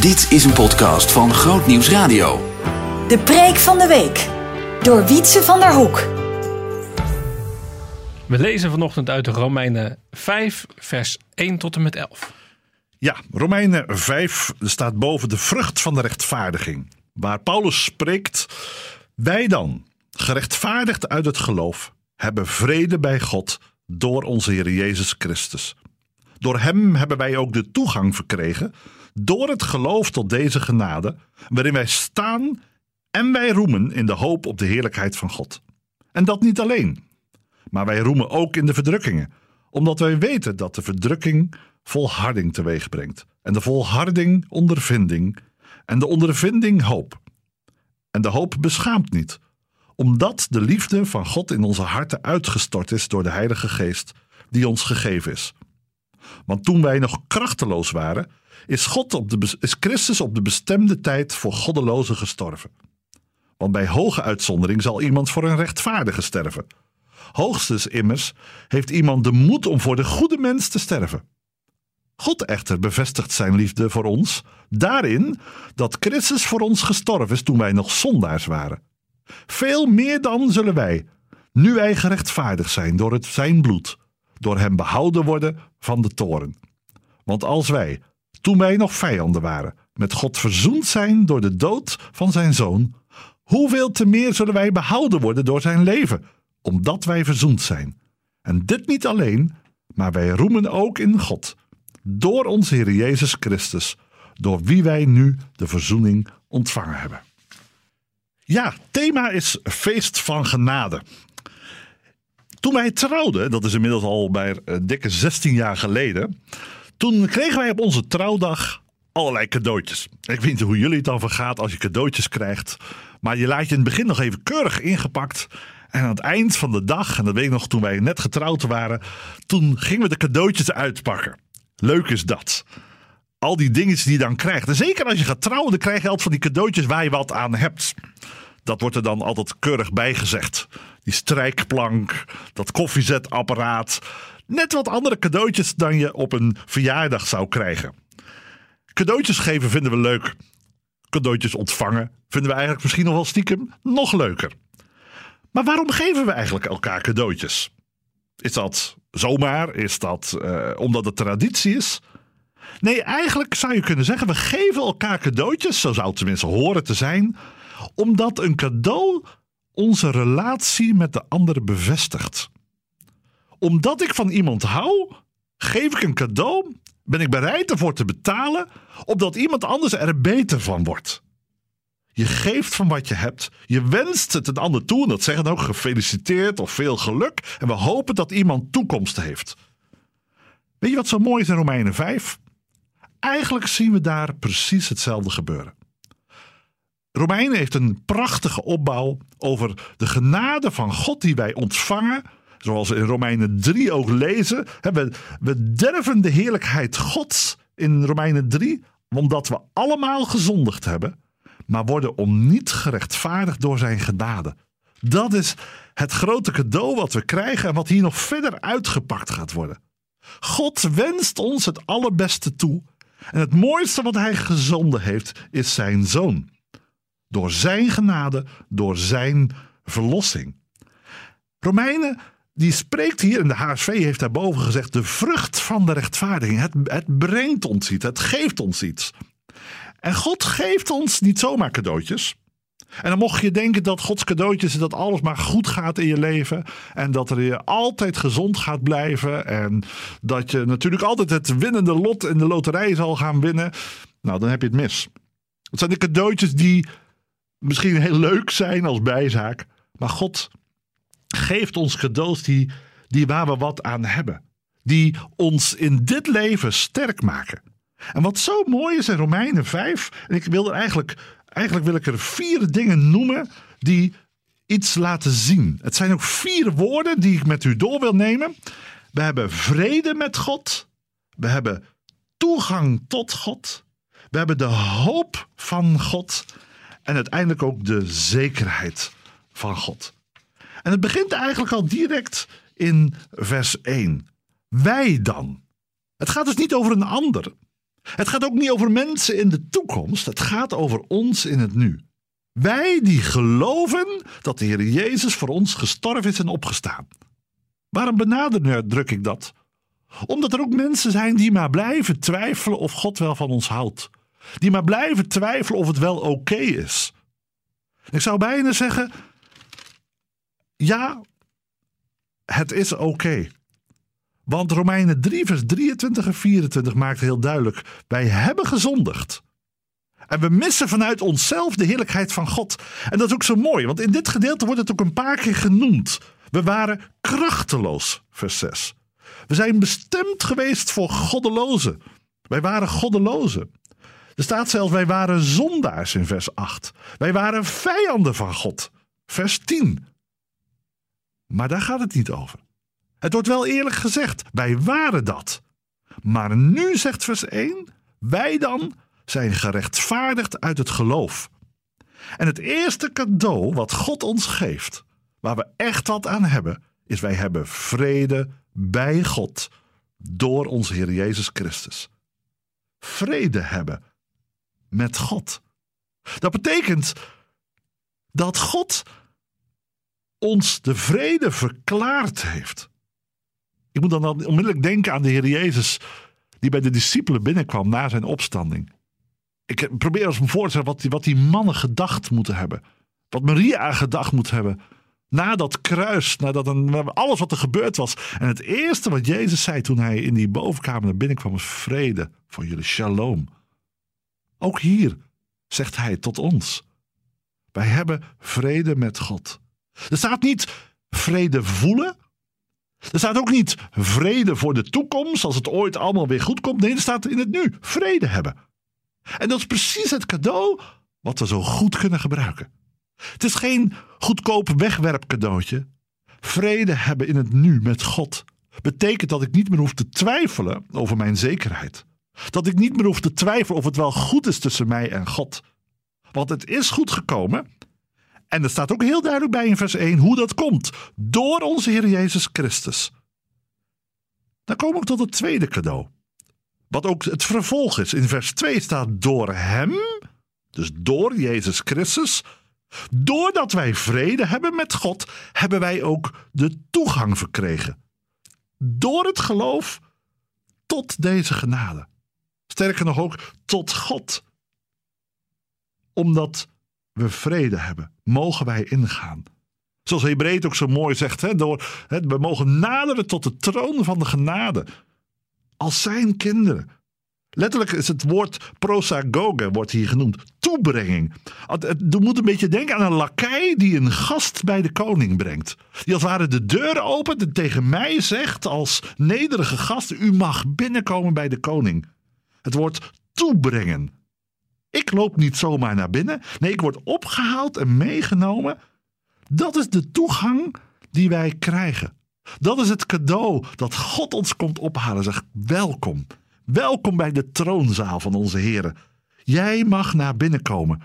Dit is een podcast van Groot Nieuws Radio. De preek van de week. Door Wietse van der Hoek. We lezen vanochtend uit de Romeinen 5, vers 1 tot en met 11. Ja, Romeinen 5 staat boven de vrucht van de rechtvaardiging. Waar Paulus spreekt: Wij dan, gerechtvaardigd uit het geloof, hebben vrede bij God door onze Heer Jezus Christus. Door Hem hebben wij ook de toegang verkregen, door het geloof tot deze genade, waarin wij staan en wij roemen in de hoop op de heerlijkheid van God. En dat niet alleen, maar wij roemen ook in de verdrukkingen, omdat wij weten dat de verdrukking volharding teweeg brengt. En de volharding ondervinding, en de ondervinding hoop. En de hoop beschaamt niet, omdat de liefde van God in onze harten uitgestort is door de Heilige Geest, die ons gegeven is. Want toen wij nog krachteloos waren, is, God op de, is Christus op de bestemde tijd voor goddelozen gestorven. Want bij hoge uitzondering zal iemand voor een rechtvaardige sterven. Hoogstens immers heeft iemand de moed om voor de goede mens te sterven. God echter bevestigt zijn liefde voor ons daarin dat Christus voor ons gestorven is toen wij nog zondaars waren. Veel meer dan zullen wij, nu wij gerechtvaardigd zijn door het zijn bloed, door hem behouden worden van de toren. Want als wij, toen wij nog vijanden waren, met God verzoend zijn door de dood van zijn zoon, hoeveel te meer zullen wij behouden worden door zijn leven, omdat wij verzoend zijn. En dit niet alleen, maar wij roemen ook in God, door onze Heer Jezus Christus, door wie wij nu de verzoening ontvangen hebben. Ja, thema is feest van genade. Toen wij trouwden, dat is inmiddels al bij uh, dikke 16 jaar geleden, toen kregen wij op onze trouwdag allerlei cadeautjes. Ik weet niet hoe jullie het dan vergaat als je cadeautjes krijgt, maar je laat je in het begin nog even keurig ingepakt. En aan het eind van de dag, en dat weet ik nog toen wij net getrouwd waren, toen gingen we de cadeautjes uitpakken. Leuk is dat. Al die dingetjes die je dan krijgt. En zeker als je gaat trouwen, dan krijg je altijd van die cadeautjes waar je wat aan hebt. Dat wordt er dan altijd keurig bijgezegd. Die strijkplank, dat koffiezetapparaat. Net wat andere cadeautjes dan je op een verjaardag zou krijgen. Cadeautjes geven vinden we leuk. Cadeautjes ontvangen vinden we eigenlijk misschien nog wel stiekem nog leuker. Maar waarom geven we eigenlijk elkaar cadeautjes? Is dat zomaar? Is dat uh, omdat het traditie is? Nee, eigenlijk zou je kunnen zeggen: we geven elkaar cadeautjes, zo zou het tenminste horen te zijn, omdat een cadeau onze relatie met de ander bevestigt. Omdat ik van iemand hou, geef ik een cadeau, ben ik bereid ervoor te betalen, opdat iemand anders er beter van wordt. Je geeft van wat je hebt. Je wenst het een ander toe. En dat zeggen ook gefeliciteerd of veel geluk. En we hopen dat iemand toekomst heeft. Weet je wat zo mooi is in Romeinen 5? Eigenlijk zien we daar precies hetzelfde gebeuren. Romeinen heeft een prachtige opbouw over de genade van God die wij ontvangen. Zoals we in Romeinen 3 ook lezen. We, we derven de heerlijkheid Gods in Romeinen 3, omdat we allemaal gezondigd hebben, maar worden om niet gerechtvaardigd door zijn genade. Dat is het grote cadeau wat we krijgen en wat hier nog verder uitgepakt gaat worden. God wenst ons het allerbeste toe. En het mooiste wat hij gezonden heeft, is zijn zoon. Door zijn genade, door zijn verlossing. Romeinen, die spreekt hier, en de HSV heeft daarboven gezegd, de vrucht van de rechtvaardiging. Het, het brengt ons iets, het geeft ons iets. En God geeft ons niet zomaar cadeautjes. En dan mocht je denken dat Gods cadeautjes, dat alles maar goed gaat in je leven. En dat er je altijd gezond gaat blijven. En dat je natuurlijk altijd het winnende lot in de loterij zal gaan winnen. Nou, dan heb je het mis. Het zijn de cadeautjes die misschien heel leuk zijn als bijzaak. Maar God geeft ons cadeaus die, die waar we wat aan hebben. Die ons in dit leven sterk maken. En wat zo mooi is in Romeinen 5, en ik wil er eigenlijk, eigenlijk wil ik er vier dingen noemen die iets laten zien. Het zijn ook vier woorden die ik met u door wil nemen. We hebben vrede met God. We hebben toegang tot God. We hebben de hoop van God. En uiteindelijk ook de zekerheid van God. En het begint eigenlijk al direct in vers 1. Wij dan. Het gaat dus niet over een ander. Het gaat ook niet over mensen in de toekomst, het gaat over ons in het nu. Wij die geloven dat de Heer Jezus voor ons gestorven is en opgestaan. Waarom benadruk ik dat? Omdat er ook mensen zijn die maar blijven twijfelen of God wel van ons houdt. Die maar blijven twijfelen of het wel oké is. Ik zou bijna zeggen: ja, het is oké. Want Romeinen 3, vers 23 en 24 maakt heel duidelijk: wij hebben gezondigd. En we missen vanuit onszelf de heerlijkheid van God. En dat is ook zo mooi, want in dit gedeelte wordt het ook een paar keer genoemd. We waren krachteloos, vers 6. We zijn bestemd geweest voor goddelozen. Wij waren goddelozen. Er staat zelfs, wij waren zondaars in vers 8. Wij waren vijanden van God, vers 10. Maar daar gaat het niet over. Het wordt wel eerlijk gezegd, wij waren dat. Maar nu zegt vers 1, wij dan zijn gerechtvaardigd uit het geloof. En het eerste cadeau wat God ons geeft, waar we echt wat aan hebben, is wij hebben vrede bij God door onze Heer Jezus Christus. Vrede hebben met God. Dat betekent dat God ons de vrede verklaard heeft. Ik moet dan onmiddellijk denken aan de Heer Jezus die bij de discipelen binnenkwam na zijn opstanding. Ik probeer eens me voor te stellen wat die, wat die mannen gedacht moeten hebben. Wat Maria gedacht moet hebben. Na dat kruis, nadat alles wat er gebeurd was. En het eerste wat Jezus zei toen hij in die bovenkamer naar binnen kwam was vrede voor jullie, shalom. Ook hier zegt hij tot ons. Wij hebben vrede met God. Er staat niet vrede voelen. Er staat ook niet vrede voor de toekomst, als het ooit allemaal weer goed komt. Nee, er staat in het nu vrede hebben. En dat is precies het cadeau wat we zo goed kunnen gebruiken. Het is geen goedkoop wegwerpcadeautje. Vrede hebben in het nu met God betekent dat ik niet meer hoef te twijfelen over mijn zekerheid. Dat ik niet meer hoef te twijfelen of het wel goed is tussen mij en God. Want het is goed gekomen. En er staat ook heel duidelijk bij in vers 1 hoe dat komt. Door onze Heer Jezus Christus. Dan komen we tot het tweede cadeau. Wat ook het vervolg is. In vers 2 staat door Hem, dus door Jezus Christus, doordat wij vrede hebben met God, hebben wij ook de toegang verkregen. Door het geloof tot deze genade. Sterker nog ook tot God. Omdat we vrede hebben, mogen wij ingaan. Zoals Hebreet ook zo mooi zegt, hè, door, hè, we mogen naderen tot de troon van de genade als zijn kinderen. Letterlijk is het woord prosagoge wordt hier genoemd. Toebrenging. Je moet een beetje denken aan een lakij die een gast bij de koning brengt. Die als het ware de deur opent en tegen mij zegt als nederige gast: U mag binnenkomen bij de koning. Het woord toebrengen. Ik loop niet zomaar naar binnen. Nee, ik word opgehaald en meegenomen. Dat is de toegang die wij krijgen. Dat is het cadeau dat God ons komt ophalen. Zegt welkom. Welkom bij de troonzaal van onze Heer. Jij mag naar binnen komen.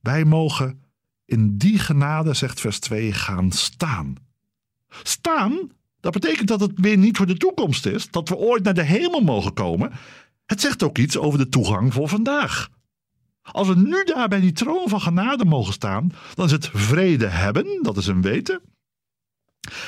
Wij mogen in die genade, zegt vers 2, gaan staan. Staan, dat betekent dat het weer niet voor de toekomst is, dat we ooit naar de hemel mogen komen. Het zegt ook iets over de toegang voor vandaag. Als we nu daar bij die troon van genade mogen staan, dan is het vrede hebben, dat is een weten.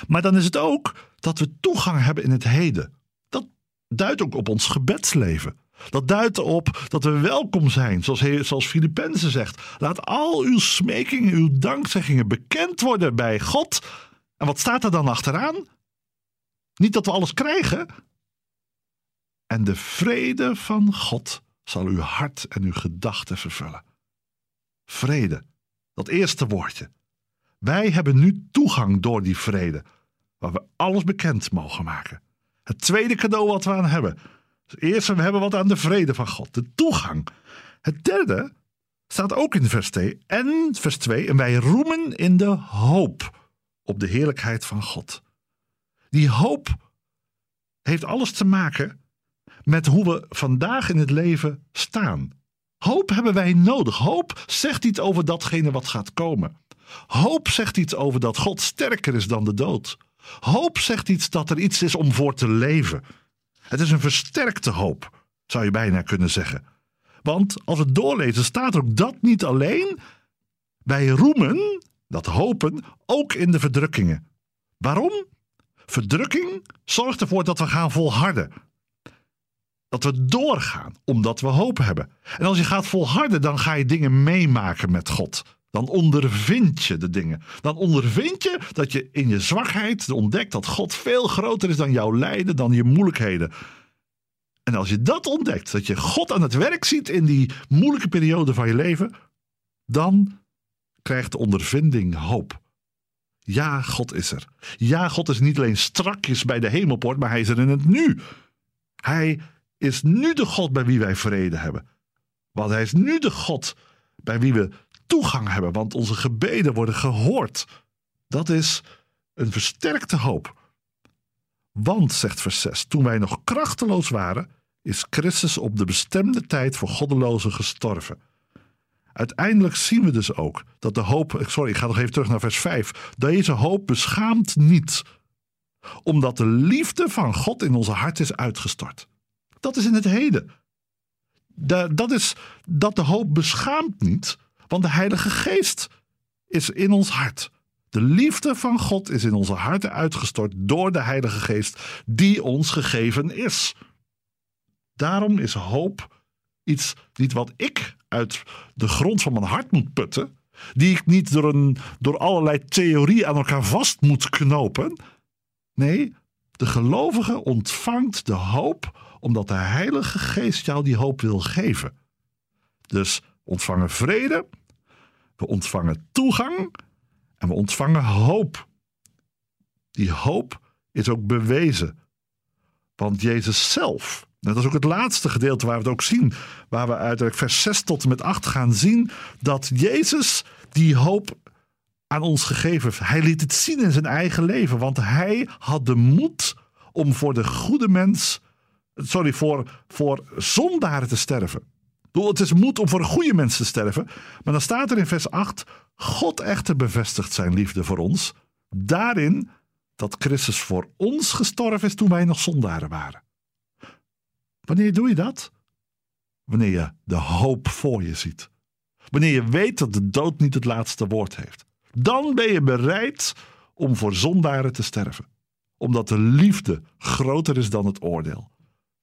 Maar dan is het ook dat we toegang hebben in het heden. Dat duidt ook op ons gebedsleven. Dat duidt erop dat we welkom zijn, zoals, zoals Filippenzen zegt. Laat al uw smekingen, uw dankzeggingen bekend worden bij God. En wat staat er dan achteraan? Niet dat we alles krijgen. En de vrede van God zal uw hart en uw gedachten vervullen. Vrede, dat eerste woordje. Wij hebben nu toegang door die vrede, waar we alles bekend mogen maken. Het tweede cadeau wat we aan hebben. Het eerste, we hebben wat aan de vrede van God, de toegang. Het derde staat ook in vers 2 en vers 2. En wij roemen in de hoop op de heerlijkheid van God. Die hoop heeft alles te maken met hoe we vandaag in het leven staan. Hoop hebben wij nodig. Hoop zegt iets over datgene wat gaat komen. Hoop zegt iets over dat God sterker is dan de dood. Hoop zegt iets dat er iets is om voor te leven. Het is een versterkte hoop. zou je bijna kunnen zeggen. Want als we doorlezen, staat ook dat niet alleen. Wij roemen, dat hopen, ook in de verdrukkingen. Waarom? Verdrukking zorgt ervoor dat we gaan volharden. Dat we doorgaan, omdat we hoop hebben. En als je gaat volharden, dan ga je dingen meemaken met God. Dan ondervind je de dingen. Dan ondervind je dat je in je zwakheid ontdekt dat God veel groter is dan jouw lijden, dan je moeilijkheden. En als je dat ontdekt, dat je God aan het werk ziet in die moeilijke periode van je leven, dan krijgt de ondervinding hoop. Ja, God is er. Ja, God is niet alleen strakjes bij de hemelpoort, maar hij is er in het nu. Hij is nu de God bij wie wij vrede hebben. Want hij is nu de God bij wie we toegang hebben, want onze gebeden worden gehoord. Dat is een versterkte hoop. Want, zegt vers 6, toen wij nog krachteloos waren, is Christus op de bestemde tijd voor goddelozen gestorven. Uiteindelijk zien we dus ook dat de hoop, sorry, ik ga nog even terug naar vers 5. Deze hoop beschaamt niet, omdat de liefde van God in onze hart is uitgestort. Dat is in het heden. De, dat is dat de hoop beschaamt niet, want de Heilige Geest is in ons hart. De liefde van God is in onze harten uitgestort door de Heilige Geest, die ons gegeven is. Daarom is hoop iets niet wat ik uit de grond van mijn hart moet putten, die ik niet door, een, door allerlei theorieën aan elkaar vast moet knopen. Nee, de gelovige ontvangt de hoop omdat de Heilige Geest jou die hoop wil geven. Dus ontvangen vrede, we ontvangen toegang en we ontvangen hoop. Die hoop is ook bewezen. Want Jezus zelf, dat is ook het laatste gedeelte waar we het ook zien, waar we uit vers 6 tot en met 8 gaan zien, dat Jezus die hoop aan ons gegeven heeft. Hij liet het zien in zijn eigen leven, want hij had de moed om voor de goede mens, sorry, voor, voor zondaren te sterven. Het is moed om voor goede mens te sterven. Maar dan staat er in vers 8: God echter bevestigt zijn liefde voor ons. Daarin dat Christus voor ons gestorven is toen wij nog zondaren waren. Wanneer doe je dat? Wanneer je de hoop voor je ziet. Wanneer je weet dat de dood niet het laatste woord heeft. Dan ben je bereid om voor zondaren te sterven. Omdat de liefde groter is dan het oordeel.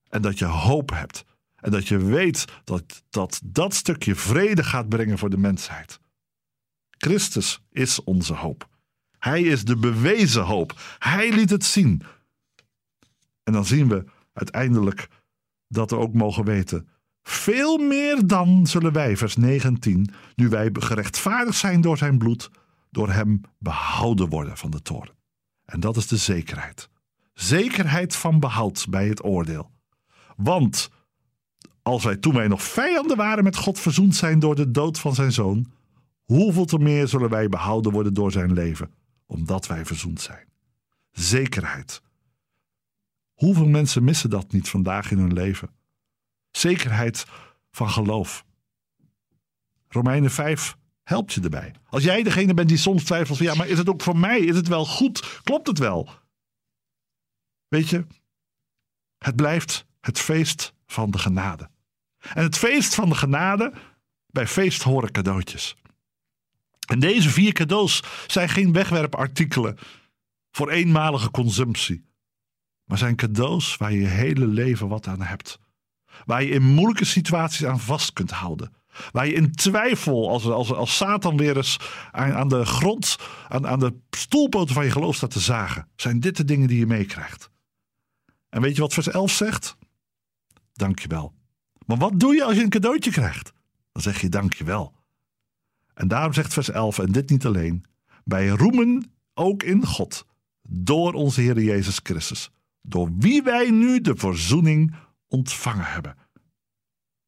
En dat je hoop hebt en dat je weet dat, dat dat stukje vrede gaat brengen voor de mensheid. Christus is onze hoop. Hij is de bewezen hoop. Hij liet het zien. En dan zien we uiteindelijk dat we ook mogen weten. Veel meer dan zullen wij, vers 19, nu wij gerechtvaardigd zijn door zijn bloed, door hem behouden worden van de toren. En dat is de zekerheid. Zekerheid van behoud bij het oordeel. Want als wij toen wij nog vijanden waren met God verzoend zijn door de dood van zijn zoon, hoeveel te meer zullen wij behouden worden door zijn leven, omdat wij verzoend zijn. Zekerheid. Hoeveel mensen missen dat niet vandaag in hun leven? Zekerheid van geloof. Romeinen 5 helpt je erbij. Als jij degene bent die soms twijfelt van ja, maar is het ook voor mij? Is het wel goed? Klopt het wel? Weet je, het blijft het feest van de genade. En het feest van de genade, bij feest horen cadeautjes. En deze vier cadeaus zijn geen wegwerpartikelen voor eenmalige consumptie. Maar zijn cadeaus waar je je hele leven wat aan hebt. Waar je in moeilijke situaties aan vast kunt houden. Waar je in twijfel, als, als, als Satan weer eens aan, aan de grond, aan, aan de stoelpoten van je geloof staat te zagen. Zijn dit de dingen die je meekrijgt? En weet je wat vers 11 zegt? Dankjewel. Maar wat doe je als je een cadeautje krijgt? Dan zeg je dankjewel. En daarom zegt vers 11, en dit niet alleen. Wij roemen ook in God, door onze Heer Jezus Christus, door wie wij nu de verzoening ontvangen hebben.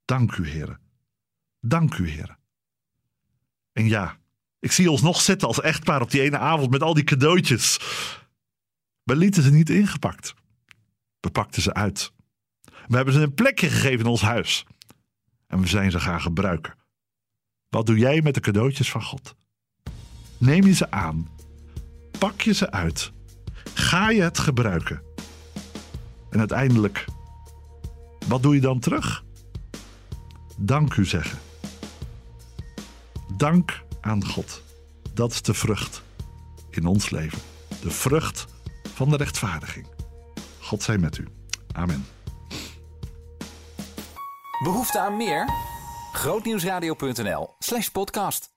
Dank u, Heer. Dank u, Heer. En ja, ik zie ons nog zitten als echtpaar op die ene avond met al die cadeautjes. We lieten ze niet ingepakt. We pakten ze uit. We hebben ze een plekje gegeven in ons huis. En we zijn ze gaan gebruiken. Wat doe jij met de cadeautjes van God? Neem je ze aan. Pak je ze uit. Ga je het gebruiken. En uiteindelijk Wat doe je dan terug? Dank u zeggen. Dank aan God. Dat is de vrucht in ons leven. De vrucht van de rechtvaardiging. God zij met u. Amen. Behoefte aan meer? Grootnieuwsradio.nl slash podcast.